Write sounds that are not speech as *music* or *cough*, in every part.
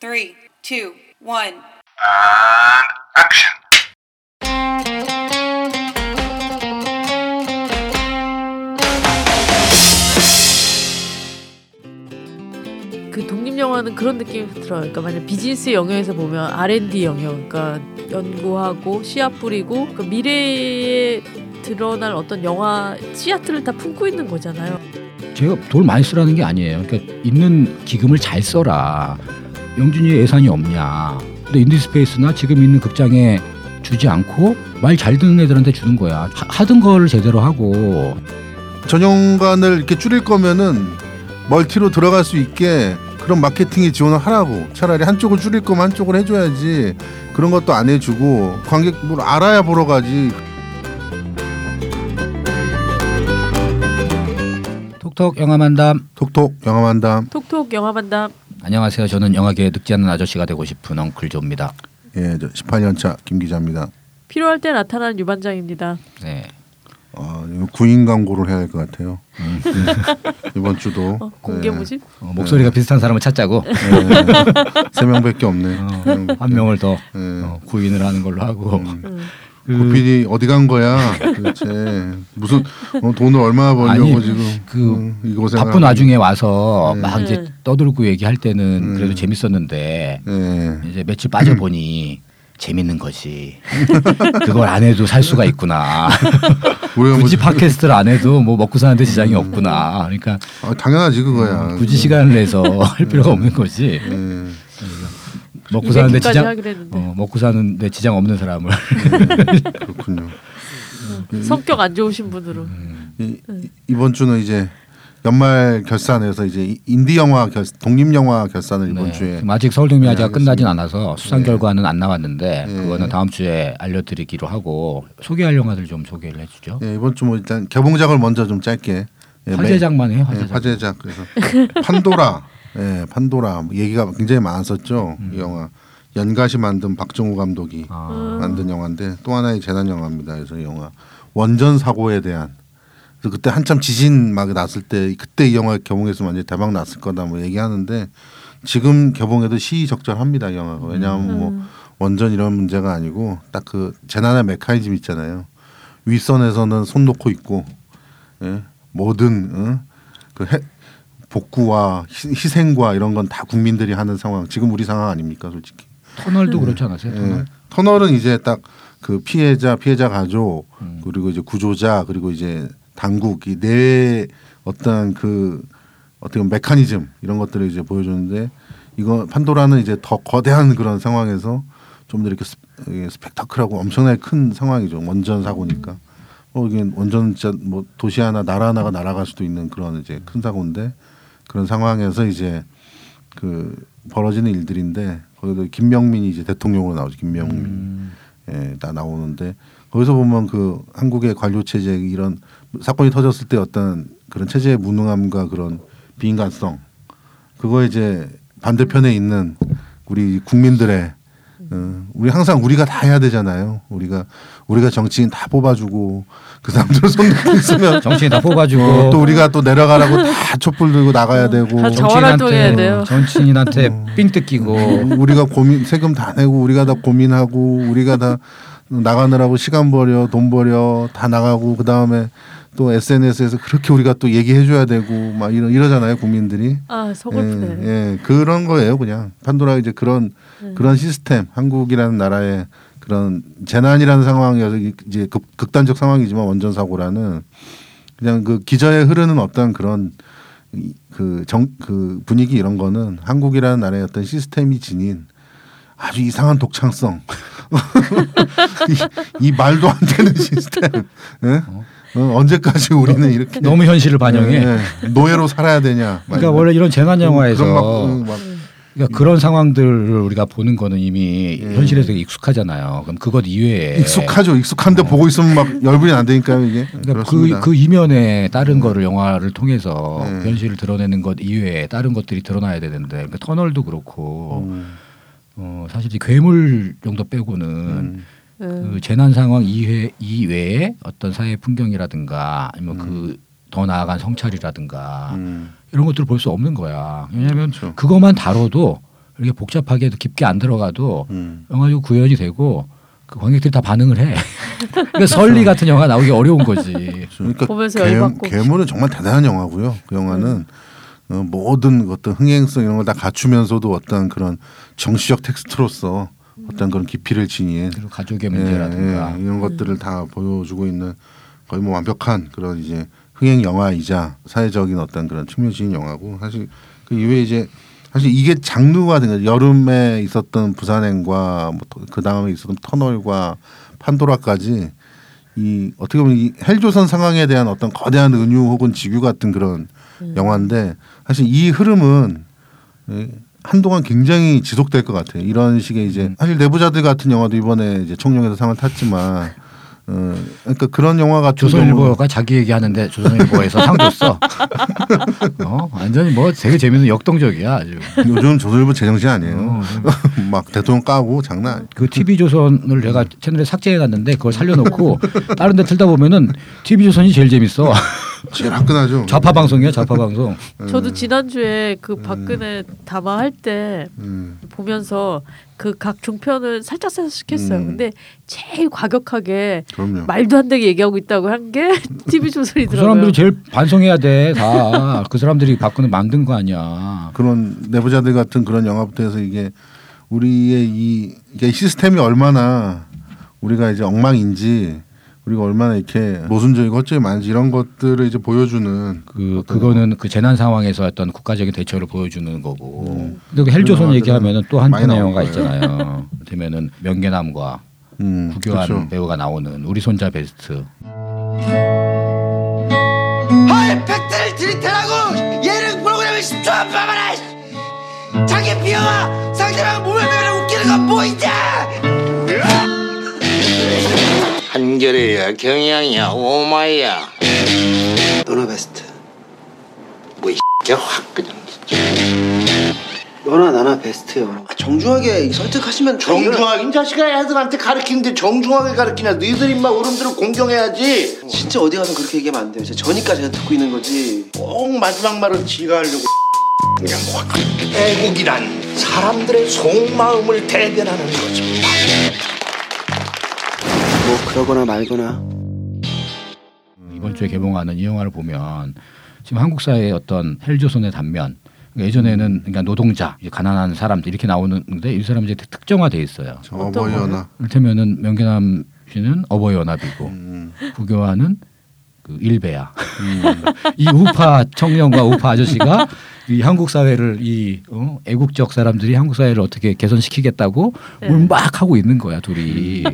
three, two, one. And action. 그 독립 영화는 그런 느낌이 들어요. 그러니까 만약 비즈니스 영역에서 보면 R&D 영역, 그러니까 연구하고 씨앗 뿌리고 그 미래에 드러날 어떤 영화 씨앗들을 다 품고 있는 거잖아요. 제가 돈을 많이 쓰라는 게 아니에요. 그러니까 있는 기금을 잘 써라. 영준이 예산이 없냐. 근데 인디스페이스나 지금 있는 극장에 주지 않고 말 잘 듣는 애들한테 주는 거야. 하, 하던 거를 제대로 하고 전용관을 이렇게 줄일 거면은 멀티로 들어갈 수 있게 그런 마케팅에 지원을 하라고 차라리 한쪽을 줄일 거면 한쪽을 해줘야지 그런 것도 안 해주고 관객 뭘 알아야 보러 가지 톡톡 영화 만담. 톡톡 영화만담 톡톡 영화 만담. 안녕하세요. 저는 영화계에 늙지 않는 아저씨가 되고 싶은 엉클 조입니다. 예, 저 18년차 김 기자입니다. 필요할 때 나타나는 유반장입니다. 네. 어, 이거 구인 광고를 해야 될것 같아요. 음. 네. 이번 주도 *laughs* 어, 공개 네. 모집? 어, 목소리가 비슷한 사람을 찾자고 네. 세 명밖에 없네. 어. 한 명을 더 네. 어, 구인을 하는 걸로 하고 음. 음. 그, 고필이 어디 간 거야? 도대체 무슨 어, 돈을 얼마나 벌려고 아니, 지금 그 음, 이곳에 바쁜 와중에 와서 네. 막 이제 네. 떠들고 얘기할 때는 음. 그래도 재밌었는데 예. 이제 며칠 빠져 보니 재밌는 거지. *laughs* 그걸 안 해도 살 수가 있구나. 굳이 팟캐스트를 안 해도 뭐 먹고 사는데 지장이 없구나. 그러니까 아, 당연하지 그거야. 음, 굳이 시간을 내서 할 필요가 없는 거지. 예. 먹고 사는데 200기까지 지장 어, 먹고 사는데 지장 없는 사람을 그렇군요. 성격 안 좋으신 분으로. 이, 이- 이번 주는 이제 연말 결산에서 이제 이- 인디 영화 결 독립 영화 결산을 이번 네. 주에 아직 서울대미아제가 네, 끝나진. 않아서 수상 네. 결과는 안 나왔는데 네. 그거는 다음 주에 알려드리기로 하고 소개할 영화들 좀 소개를 해주죠. 예, 이번 주 뭐 일단 개봉작을 먼저 좀 짧게 예, 화제작만 해요. 매- 예, 화제작. 화제작 그래서 판도라 예, 판도라 뭐 얘기가 굉장히 많았었죠. 음. 이 영화 연가시 만든 박정우 감독이 아, 만든 영화인데 또 하나의 재난 영화입니다. 그래서 이 영화 원전 사고에 대한 그래서 그때 한참 지진 막 났을 때 그때 이 영화 개봉했으면 완전 히 대박 났을 거다 뭐 얘기하는데 지금 개봉해도 시의적절합니다 이 영화가 왜냐하면 뭐 음. 원전 이런 문제가 아니고 딱 그 재난의 메커니즘 있잖아요. 윗선에서는 손 놓고 있고 예? 모든 어? 그 해, 복구와 희, 희생과 이런 건 다 국민들이 하는 상황. 지금 우리 상황 아닙니까, 솔직히. 터널도 그렇지 않았어요? 예. 터널. 터널은 이제 딱 그 피해자, 피해자 가족 음. 그리고 이제 구조자 그리고 이제 당국 이내 어떤 그 어떻게 보면 메커니즘 이런 것들을 이제 보여주는데 이거 판도라는 이제 더 거대한 그런 상황에서 좀 더 이렇게 스, 이게 스펙타클하고 엄청나게 큰 상황이죠 원전 사고니까 어 이게 원전 진짜 뭐 도시 하나 나라 하나가 날아갈 수도 있는 그런 이제 큰 사고인데 그런 상황에서 이제 그 벌어지는 일들인데 거기도 김명민이 이제 대통령으로 나오죠 김명민. 음, 예, 다 나오는데 거기서 보면 그 한국의 관료 체제 이런 사건이 터졌을 때 어떤 그런 체제의 무능함과 그런 비인간성 그거 이제 반대편에 있는 우리 국민들의 어, 우리 항상 우리가 다 해야 되잖아요. 우리가 우리가 정치인 다 뽑아주고 그 사람들 손 놓고 있으면 *laughs* 정신이 다 뽑아주고 어, 또 우리가 또 내려가라고 다 촛불 들고 나가야 되고 돼요. 정치인한테 어. 삥 뜯기고 우리가 고민 세금 다 내고 우리가 다 고민하고 우리가 다 나가느라고 시간 버려 돈 버려 다 나가고 그 다음에 또 SNS에서 그렇게 우리가 또 얘기해 줘야 되고 막 이러 이러잖아요 국민들이 아 서글프네. 예, 예, 그런 거예요 그냥 판도라 이제 그런 네. 그런 시스템 한국이라는 나라의 그런 재난이라는 상황이어서 이제 극, 극단적 상황이지만 원전 사고라는 그냥 그 기저에 흐르는 어떤 그런 그정그 분위기 이런 거는 한국이라는 나라의 어떤 시스템이 지닌 아주 이상한 독창성 *laughs* 이, 이 말도 안 되는 시스템 예? 어, 언제까지 우리는 이렇게 너무 현실을 반영해. 예, 예. 노예로 살아야 되냐 막 그러니까. 원래 이런 재난 영화에서 그런 막, 음, 막 그러니까 그런 상황들을 우리가 보는 거는 이미 예. 현실에서 익숙하잖아요. 그럼 그것 이외에 익숙하죠. 익숙한데 보고 있으면 막 *laughs* 열불이 안 되니까요 이게. 그러니까. 그, 그 이면에 다른 거를 영화를 통해서 네. 현실을 드러내는 것 이외에 다른 것들이 드러나야 되는데 그러니까 터널도 그렇고 음, 어, 사실 이 괴물 정도 빼고는 음, 음. 그 재난 상황 이외 이외에 어떤 사회 풍경이라든가 아니면 음. 그더 나아간 성찰이라든가 음. 이런 것들을 볼 수 없는 거야. 왜냐하면 그렇죠. 그것만 다뤄도 이렇게 복잡하게 깊게 안 들어가도 음. 영화가 구현이 되고 그 관객들이 다 반응을 해. *laughs* 그러니까 설리 같은 영화 나오기 어려운 거지. 그러니까 보면서 개. 괴물은 정말 대단한 영화고요. 그 영화는 음. 어, 모든 어떤 흥행성 이런 걸 다 갖추면서도 어떤 그런 정치적 텍스트로서 어떤 그런 깊이를 지닌 그리고 가족의 예, 문제라든가 예, 이런 것들을 다 보여주고 있는 거의 뭐 완벽한 그런 이제 흥행 영화이자 사회적인 어떤 그런 측면 지닌 영화고 사실 그 이후에 이제 사실 이게 장르화 된 거 여름에 있었던 부산행과 뭐그 다음에 있었던 터널과 판도라까지 이 어떻게 보면 이 헬조선 상황에 대한 어떤 거대한 은유 혹은 직유 같은 그런 영화인데 사실 이 흐름은 예, 한동안 굉장히 지속될 것 같아요. 이런 식의 이제 사실 내부자들 같은 영화도 이번에 이제 청룡에서 상을 탔지만 어 그러니까 그런 영화 같은 경우는 조선일보가 자기 얘기하는데 조선일보에서 상 줬어. *laughs* 어, 완전히 뭐 되게 재밌는 역동적이야 아주. 요즘 조선일보 제정신 아니에요. 어, *laughs* 막 대통령 까고 장난. 아니에요. 그 TV 조선을 제가 채널에 삭제해 놨는데 그걸 살려놓고 다른 데 틀다 보면은 TV 조선이 제일 재밌어. *laughs* 제일 화끈하죠. 좌파 방송이야 좌파 방송. 저도 지난주에 그 박근혜 담화할 때 음. 보면서 그 각 종편을 살짝 살짝 했어요. 음. 근데 제일 과격하게 그럼요. 말도 안 되게 얘기하고 있다고 한 게 *laughs* TV 그 조선이더라고요. 사람들이 제일 반성해야 돼. 다 그 사람들이 박근혜 만든 거 아니야. 그런 내부자들 같은 그런 영화부터 해서 이게 우리의 이 이게 시스템이 얼마나 우리가 이제 엉망인지 우리가 얼마나 이렇게 모순적이고 헛점이 많은지 이런 것들을 이제 보여주는 그 그거는 그 재난 상황에서 어떤 국가적인 대처를 보여주는 거고. 음. 근데 그 헬조선 얘기하면은 또한 많이 편의 나올 영화가. 있잖아요. *laughs* 되면은 명계남과 음, 구교한 그렇죠. 배우가 나오는 우리 손자 베스트. 헐 팩트를 들이대라고 예능 프로그램을 10초 안 봐봐라 자기 비하와 상대방 몸을 매려 웃기는 건 보이냐 한결이야 경향이야 오마이야. 너나 베스트. 뭐 이게 확 그냥. 너나 나나 베스트요. 아, 정중하게 설득하시면 정중하게 이 자식아 애들한테 가르치는데 정중하게 가르치냐. 너희들 임마 어른들을 공경해야지. 진짜 어디 가서 그렇게 얘기하면 안 돼요. 진짜 저니까 제가 듣고 있는 거지. 꼭 마지막 말은 지가 하려고 그냥 확 애국이란 사람들의 속마음을 대변하는 거죠 뭐 그러거나 말거나 이번 주에 개봉하는 이 영화를 보면 지금 한국 사회의 어떤 헬조선의 단면 그러니까 예전에는 그러니까 노동자 이제 가난한 사람들 이렇게 나오는데 이 사람이 이제 특정화돼 있어요. 저 어버이 연화. 이를테면은 명계남 씨는 어버이 연합이고 음, 부교환은 그 일베야. *laughs* 이 우파 청년과 우파 아저씨가 이 한국 사회를 이 어? 애국적 사람들이 한국 사회를 어떻게 개선시키겠다고 네. 뭘막 하고 있는 거야 둘이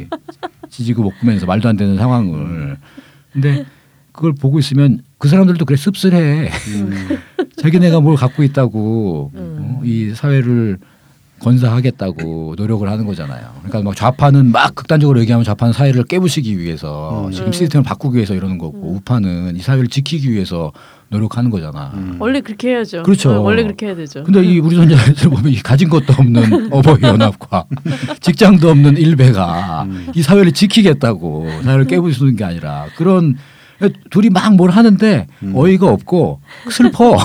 지지고 볶으면서 말도 안 되는 상황을. 근데 그걸 보고 있으면 그 사람들도 그래 씁쓸해. 자기네가 뭘 갖고 있다고 어? 이 사회를 건사하겠다고 노력을 하는 거잖아요. 그러니까 막 좌파는 막 극단적으로 얘기하면 좌파는 사회를 깨부시기 위해서 지금 시스템을 바꾸기 위해서 이러는 거고 우파는 이 사회를 지키기 위해서 노력하는 거잖아. 원래 그렇게 해야죠. 그렇죠. 어, 원래 그렇게 해야 되죠. 근데 이 우리 손자들 보면 이 가진 것도 없는 *laughs* 어버이 연합과 *laughs* 직장도 없는 일베가 이 사회를 지키겠다고 사회를 깨부수는 게 아니라 그런 둘이 막 뭘 하는데 어이가 없고 슬퍼.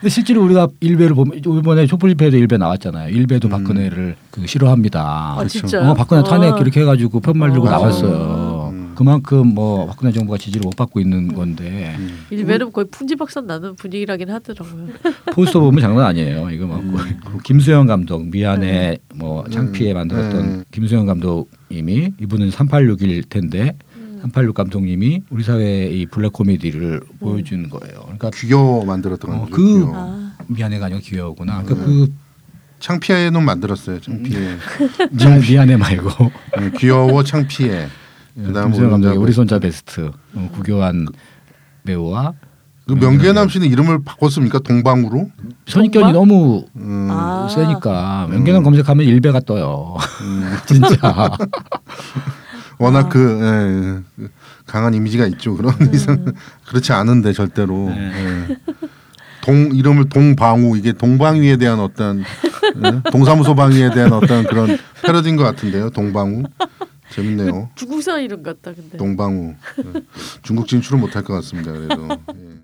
근데 실제로 우리가 일베를 보면 이번에 촛불 집회에도 일베 나왔잖아요. 일베도 박근혜를 그 싫어합니다. 아, 진짜요? 어, 박근혜 탄핵 아. 이렇게 해가지고 편말 들고 어. 나왔어요. 음. 그만큼 뭐 박근혜 정부가 지지를 못 받고 있는 건데 일베는 거의 풍지박산 나는 분위기라긴 하더라고요. *laughs* 포스터 보면 장난 아니에요. 이거 막 거의 김수영 감독 미안해 뭐 창피해 음. 만들었던 음. 김수영 감독님이 이분은 386일 텐데 386 감독님이 우리 사회의 이 블랙 코미디를 보여주는 거예요. 그러니까 귀여워 만들었던 어, 거죠. 그. 아, 미안해가 아니고 귀여우구나. 그러니까 그 창피해는 만들었어요. 창피해. 미안, *laughs* 미안해 말고 음, 귀여워 창피해. 그다음 김수영 감독의 우리 우리 손자 베스트 어, 구교한 배우와 그 명계남 씨는 이름을 바꿨습니까? 동방으로? 선입견이 동방? 너무 음, 아. 세니까 명계남 검색하면 일배가 떠요. 음. *laughs* 진짜. *laughs* 워낙 그, 예, 그 강한 이미지가 있죠. 그런 이상 그렇지 않은데 절대로 예. 동 이름을 동방우 이게 동방위에 대한 어떤 예? 동사무소 방위에 대한 어떤 그런 패러디인 것 같은데요. 동방우 재밌네요. 중국 사람 이름 같다 근데. 동방우 예. 중국 진출은 못할 것 같습니다. 그래도 예.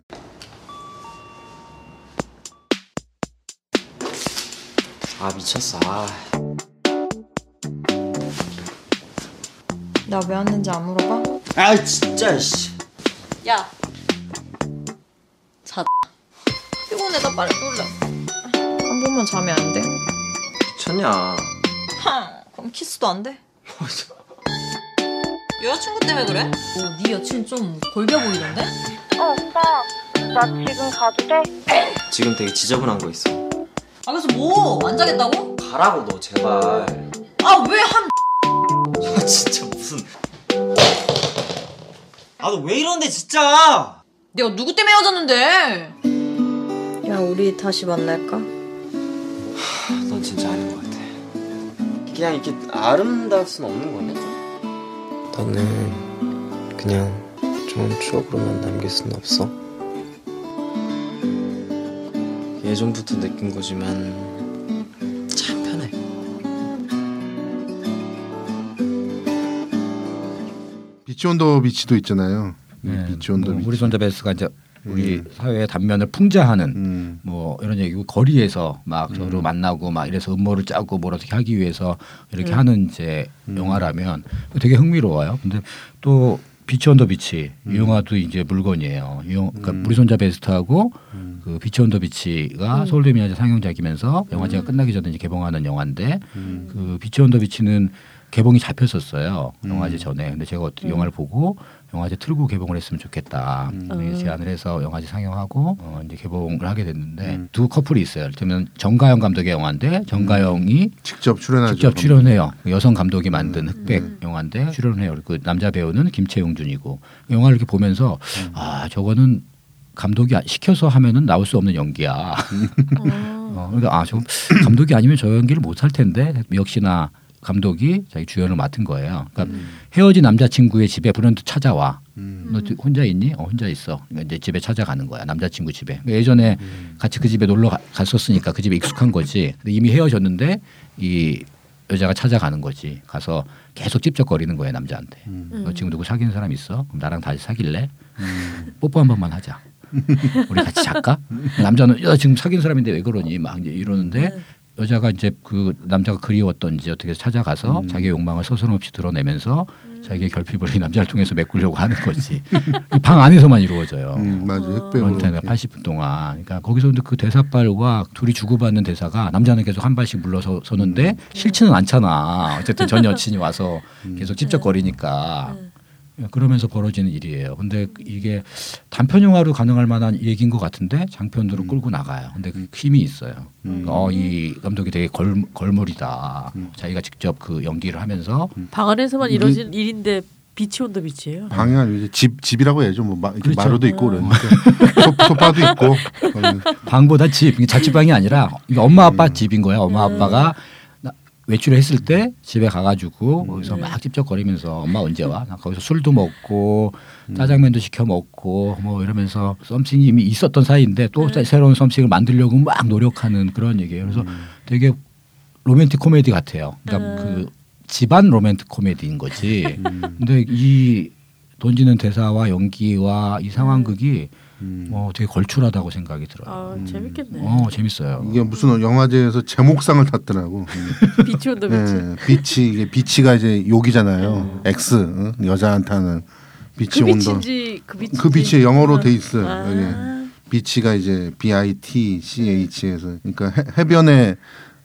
아 미쳤어. 아. 나왜 왔는지 안 물어봐? 아 진짜 씨. 야. 자. 피곤해 나 빨리 놀래. 한 번만 자면 안 돼? 미쳤냐? 하, 그럼 키스도 안 돼? 여자친구 때문에 그래? 어, 네 여친 좀 골겨 보이던데? 어, 오빠. 나 지금 가도 돼? 지금 되게 지저분한 거 있어. 아 그래서 뭐? 안 자겠다고? 가라고 너 제발. 아 왜 한? 야 *laughs* 진짜 무슨. 아 너 왜 이러는데 진짜. 내가 누구 때문에 헤어졌는데? 야 우리 다시 만날까? 넌 진짜 아닌 것 같아. 그냥 이렇게 아름다울 순 없는 거냐? 너는 그냥 좋은 추억으로만 남길 수는 없어. 예전부터 느낀 거지만 참 편해. Bitch on the Beach도 있잖아요. 네, Bitch on the 뭐 Beach. 우리 손자 베스트가 이제 우리 음. 사회의 단면을 풍자하는 음. 뭐 이런 얘기고 거리에서 막 서로 만나고 막 이래서 음모를 짜고 뭘 어떻게 하기 위해서 이렇게 하는 이제 영화라면 되게 흥미로워요. 근데 또 Bitch on the Beach 이 영화도 이제 물건이에요. 이 영, 그러니까 우리 손자 베스트하고 그 Bitch on the Beach가 서울독립영화제 상영작이면서 영화제가 끝나기 전에 이제 개봉하는 영화인데 그 Bitch on the Beach는 개봉이 잡혔었어요. 영화제 전에. 근데 제가 어떻게 영화를 보고 영화제 틀고 개봉을 했으면 좋겠다. 이렇게 제안을 해서 영화제 상영하고 어, 이제 개봉을 하게 됐는데 두 커플이 있어요. 이를테면 정가영 감독의 영화인데 정가영이 직접 출연하죠. 직접 출연해요. 여성 감독이 만든 흑백 영화인데 출연해요. 그 남자 배우는 김최용준이고. 영화를 이렇게 보면서 아 저거는 감독이 아- 시켜서 하면은 나올 수 없는 연기야. 어, 그러니까 아 저 감독이 아니면 저 연기를 못 할 텐데. 역시나 감독이 자기 주연을 맡은 거예요. 그러니까 헤어진 남자친구의 집에 브랜드 찾아와. 음. 너 혼자 있니? 어, 혼자 있어. 그러니까 이제 집에 찾아가는 거야. 남자친구 집에. 그러니까 예전에 같이 그 집에 놀러 가- 갔었으니까 그 집에 익숙한 거지. 근데 이미 헤어졌는데 이 여자가 찾아가는 거지. 가서 계속 찝쩍거리는 거예요 남자한테. 너 지금 누구 사귀는 사람 있어? 그럼 나랑 다시 사귈래? 뽀뽀 한 번만 하자. 우리 같이 잘까? 남자는 야 지금 사귄 사람인데 왜 그러니? 막 이제 이러는데 여자가 이제 그 남자가 그리웠던지 어떻게 찾아가서 자기의 욕망을 서슴없이 드러내면서 자기의 결핍을 이 남자를 통해서 메꾸려고 하는 거지. 방 안에서만 이루어져요. 음, 맞아. 흑백으로. 언테나 이렇게. 80분 동안. 그러니까 거기서 근데 그 대사발과 둘이 주고받는 대사가 남자는 계속 한 발씩 물러서 서는데 싫지는 않잖아. 어쨌든 전 *laughs* 여친이 와서 계속 찝쩍거리니까. 그러면서 벌어지는 일이에요. 근데 이게 단편 영화로 가능할 만한 얘기인 것 같은데 장편으로 끌고 나가요. 근데 그 힘이 있어요. 그러니까 어, 이 감독이 되게 걸, 걸물이다. 자기가 직접 그 연기를 하면서 방 안에서만 이루어진 일인데 비치 온더 비치예요. 방이 아니고 이제 집 집이라고 해야죠. 뭐 마, 이렇게 그렇죠. 마루도 있고 그러니까 소, 소파도 있고. *laughs* 거기. 방보다 집, 자취방이 아니라 엄마 아빠 집인 거야. 엄마 아빠가 나- 외출을 했을 때 집에 가가지고 거기서 막 찝쩍거리면서 엄마 언제 와? 나 거기서 술도 먹고 짜장면도 시켜 먹고 뭐 이러면서 썸씽이 이미 있었던 사이인데 또 새로운 썸씽을 만들려고 막 노력하는 그런 얘기예요. 그래서 되게 로맨틱 코미디 같아요. 그러니까 그 집안 로맨틱 코미디인 거지. 근데 이 던지는 대사와 연기와 이 상황극이 어, 되게 걸출하다고 생각이 들어요. 아 재밌겠네. 어 재밌어요. 이게 무슨 영화제에서 제목상을 탔더라고. Bitch on the Beach. 예, bitch 이게 bitch가 이제 욕이잖아요. X 응? 여자한테 하는 bitch 그 on the. Beach인지 그 bitch. 그 bitch 영어로 돼 있어요. 아. 여기 bitch가 이제 B I T C H에서 그러니까 해, 해변에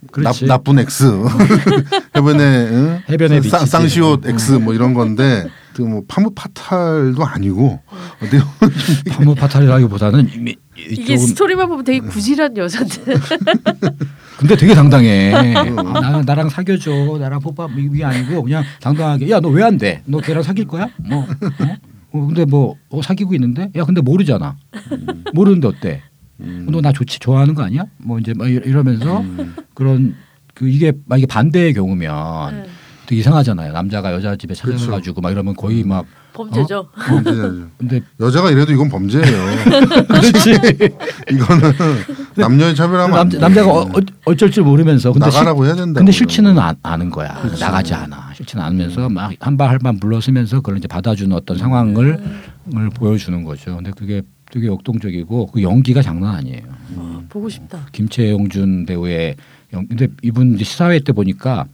나, 그렇지. 나쁜 X *laughs* 해변에 응? 해변의 쌍- bitch지. 쌍시옷 X 뭐 이런 건데 그 뭐 femme fatale도 아니고 어디 파무 파탈이라기보다는 이미 이게 조금- 스토리만 보면 되게 구질한 여자인데. *laughs* 근데 되게 당당해. 아, 나, 나랑 사귀어줘. 나랑 뽀뽀 이게 아니고 그냥 당당하게 야 너 왜 안 돼? 너 걔랑 사귈 거야? 뭐 어? 어, 근데 뭐 어, 사귀고 있는데 야 근데 모르잖아. 모르는데 어때? 너나 좋지 좋아하는 거 아니야? 뭐 이제 막 이러- 이러면서 그런 그 이게 만약에 반대의 경우면 네. 되게 이상하잖아요. 남자가 여자 집에 찾아가가지고 막 이러면 거의 막 범죄죠. *laughs* 범죄자죠. 근데 여자가 이래도 이건 범죄예요. *laughs* 그렇지. *laughs* 이거는 남녀의 차별하면 돼. 남자가 어, 어쩔 줄 모르면서 근데 나가라고 해야 된다. 근데 싫지는 않, 않은 거야. 나가지 않아. 싫지는 않으면서 막 한 발 한 발 물러서면서 그걸 이제 받아주는 어떤 상황을 을 보여주는 거죠. 근데 그게 되게 역동적이고 그 연기가 장난 아니에요. 아, 보고 싶다. 김채용준 배우의 영- 근데 이분 이제 시사회 때 보니까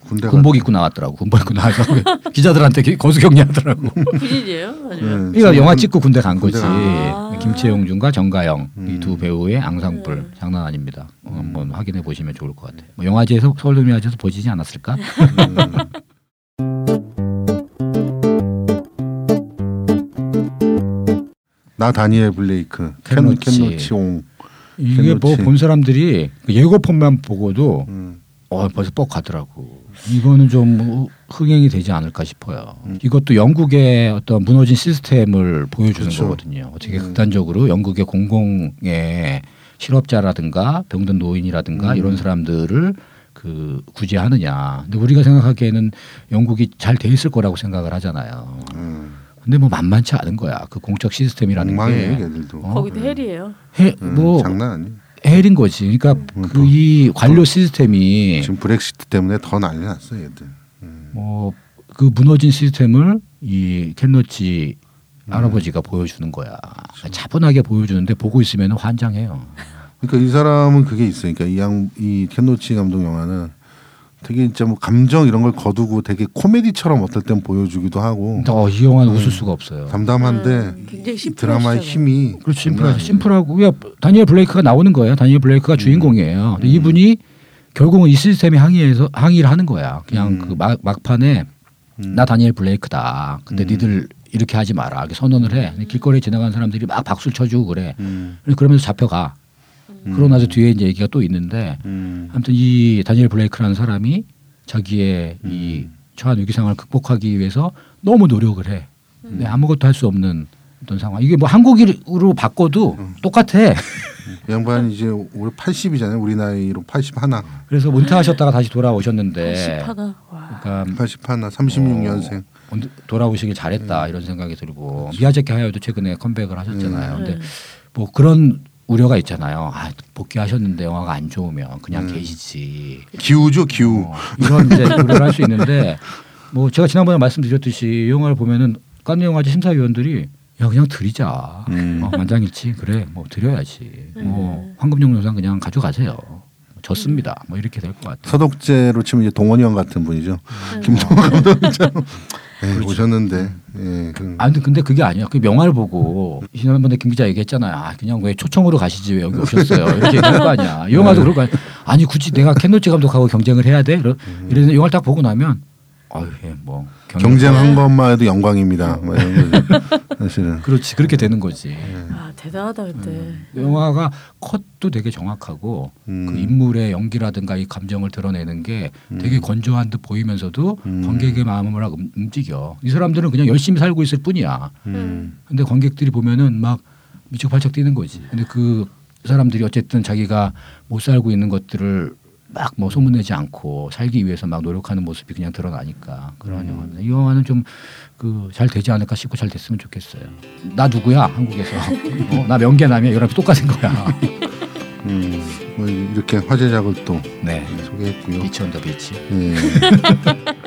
군대 군복 입고 나왔더라고. 군복 입고 나와서 *laughs* 기자들한테 기- 거수격리하더라고. *laughs* 군인이에요? 아니면 네. 그러니까 영화 찍고 군대 간 거지. 간 김채용준과 정가영 이 음. 두 배우의 앙상블 장난 아닙니다. 어, 한번 확인해 보시면 좋을 것 같아요. 뭐 영화제에서 서울동영화제에서 보시지 않았을까? 나 다니엘 블레이크. 캔노치옹 이게 뭐. 본 사람들이 그 예고편만 보고도 음. 어 벌써 뻑 가더라고. 이거는 좀 흥행이 되지 않을까 싶어요. 음. 이것도 영국의 어떤 무너진 시스템을 보여주는 그렇죠. 거거든요. 어떻게 음. 극단적으로 영국의 공공의 실업자라든가 병든 노인이라든가 음. 이런 사람들을 그 구제하느냐. 근데 우리가 생각하기에는 영국이 잘 돼 있을 거라고 생각을 하잖아요. 음. 근데 뭐 만만치 않은 거야. 그 공적 시스템이라는 엉망이에요 게. 얘들도 어? 거기도 헬이에요. 해, 음, 뭐 장난 아니에요 헬인 거지. 그러니까 음, 그 이 관료 시스템이 지금 브렉시트 때문에 더 난리 났어 얘들 뭐그 무너진 시스템을 이 캔너치 할아버지가 보여주는 거야. 차분하게 보여주는데 보고 있으면 환장해요. 그러니까 이 사람은 그게 있어요 그러니까 이양이 캔노치 감독 영화는 되게 진짜 뭐 감정 이런 걸 거두고 되게 코미디처럼 어떨 땐 보여주기도 하고 어, 이 영화는 음. 웃을 수가 없어요. 담담한데 음, 굉장히 드라마의 심플하시잖아요. 힘이 그렇죠. 아니에요. 심플하고 야, 다니엘 블레이크가 나오는 거예요. 다니엘 블레이크가 주인공이에요. 근데 이분이 결국은 이 시스템에 항의해서 항의를 하는 거야. 그냥 음. 그 막, 막판에 음. 나 다니엘 블레이크다. 근데 음. 니들 이렇게 하지 마라. 이렇게 선언을 해. 근데 길거리에 지나가는 사람들이 막 박수를 쳐주고 그래. 음. 그러면서 잡혀가. 그러고 나서 뒤에 이제 얘기가 또 있는데 음. 아무튼 이 다니엘 블레이크라는 사람이 자기의 이 음. 처한 위기 상황을 극복하기 위해서 너무 노력을 해. 근데 아무것도 할 수 없는 어떤 상황. 이게 뭐 한국으로 바꿔도 음. 똑같아. 이 양반이 이제 올해 80이잖아요 우리 나이로 81 그래서 은퇴하셨다가 다시 돌아오셨는데 하나 와. 그러니까 81 36년생 언- 돌아오시길 잘했다 이런 생각이 들고 미야자키 하야도 최근에 컴백을 하셨잖아요. 음. 근데 네. 뭐 그런 우려가 있잖아요. 아, 복귀하셨는데 영화가 안 좋으면 그냥 음. 계시지. 기우죠 기우 어, 이런 이제 우려를 할 수 있는데 뭐 제가 지난번에 말씀드렸듯이 이 영화를 보면은 깐느 영화제 심사위원들이 야 그냥 드리자. 음. 어, 만장일치 그래 뭐 드려야지. 음. 뭐 황금영웅상 그냥 가져가세요. 졌습니다. 뭐 이렇게 될 것 같아요. 서독제로 치면 이제 동원이 형 같은 분이죠 음. 김동원 감독 예, 오셨는데 예, 그, 아 근데, 근데 그게 아니야. 그 명화를 보고 지난번에 김 기자 얘기했잖아요. 아 그냥 왜 초청으로 가시지 왜 여기 오셨어요? 이렇게 얘기할 거 아니야. 이 영화도 그럴 거 아니야. 아니 굳이 내가 캔노치 감독하고 경쟁을 해야 돼? 이러, 이래서 영화를 딱 보고 나면 아유 예, 뭐 경쟁- 경쟁 한 것만 해도 영광입니다 뭐 이런 거죠 *laughs* 사실은 그렇지 그렇게 되는 거지. 아 대단하다 그때. 영화가 컷도 되게 정확하고 음. 그 인물의 연기라든가 이 감정을 드러내는 게 되게 건조한 듯 보이면서도 음. 관객의 마음을 막 움- 움직여. 이 사람들은 그냥 열심히 살고 있을 뿐이야. 음. 근데 관객들이 보면은 막 미치고팔짝 뛰는 거지. 근데 그 사람들이 어쨌든 자기가 못 살고 있는 것들을 막 뭐 소문내지 않고 살기 위해서 막 노력하는 모습이 그냥 드러나니까 그런 영화입니다. 이 영화는 좀 그 잘 되지 않을까 싶고 잘 됐으면 좋겠어요. 나 누구야 한국에서? *laughs* 어, 나 명계남이야. 이거랑 똑같은 거야. *laughs* 음, 뭐 이렇게 화제작을 또 네. 소개했고요 Bitch on the Beach. 예. *laughs*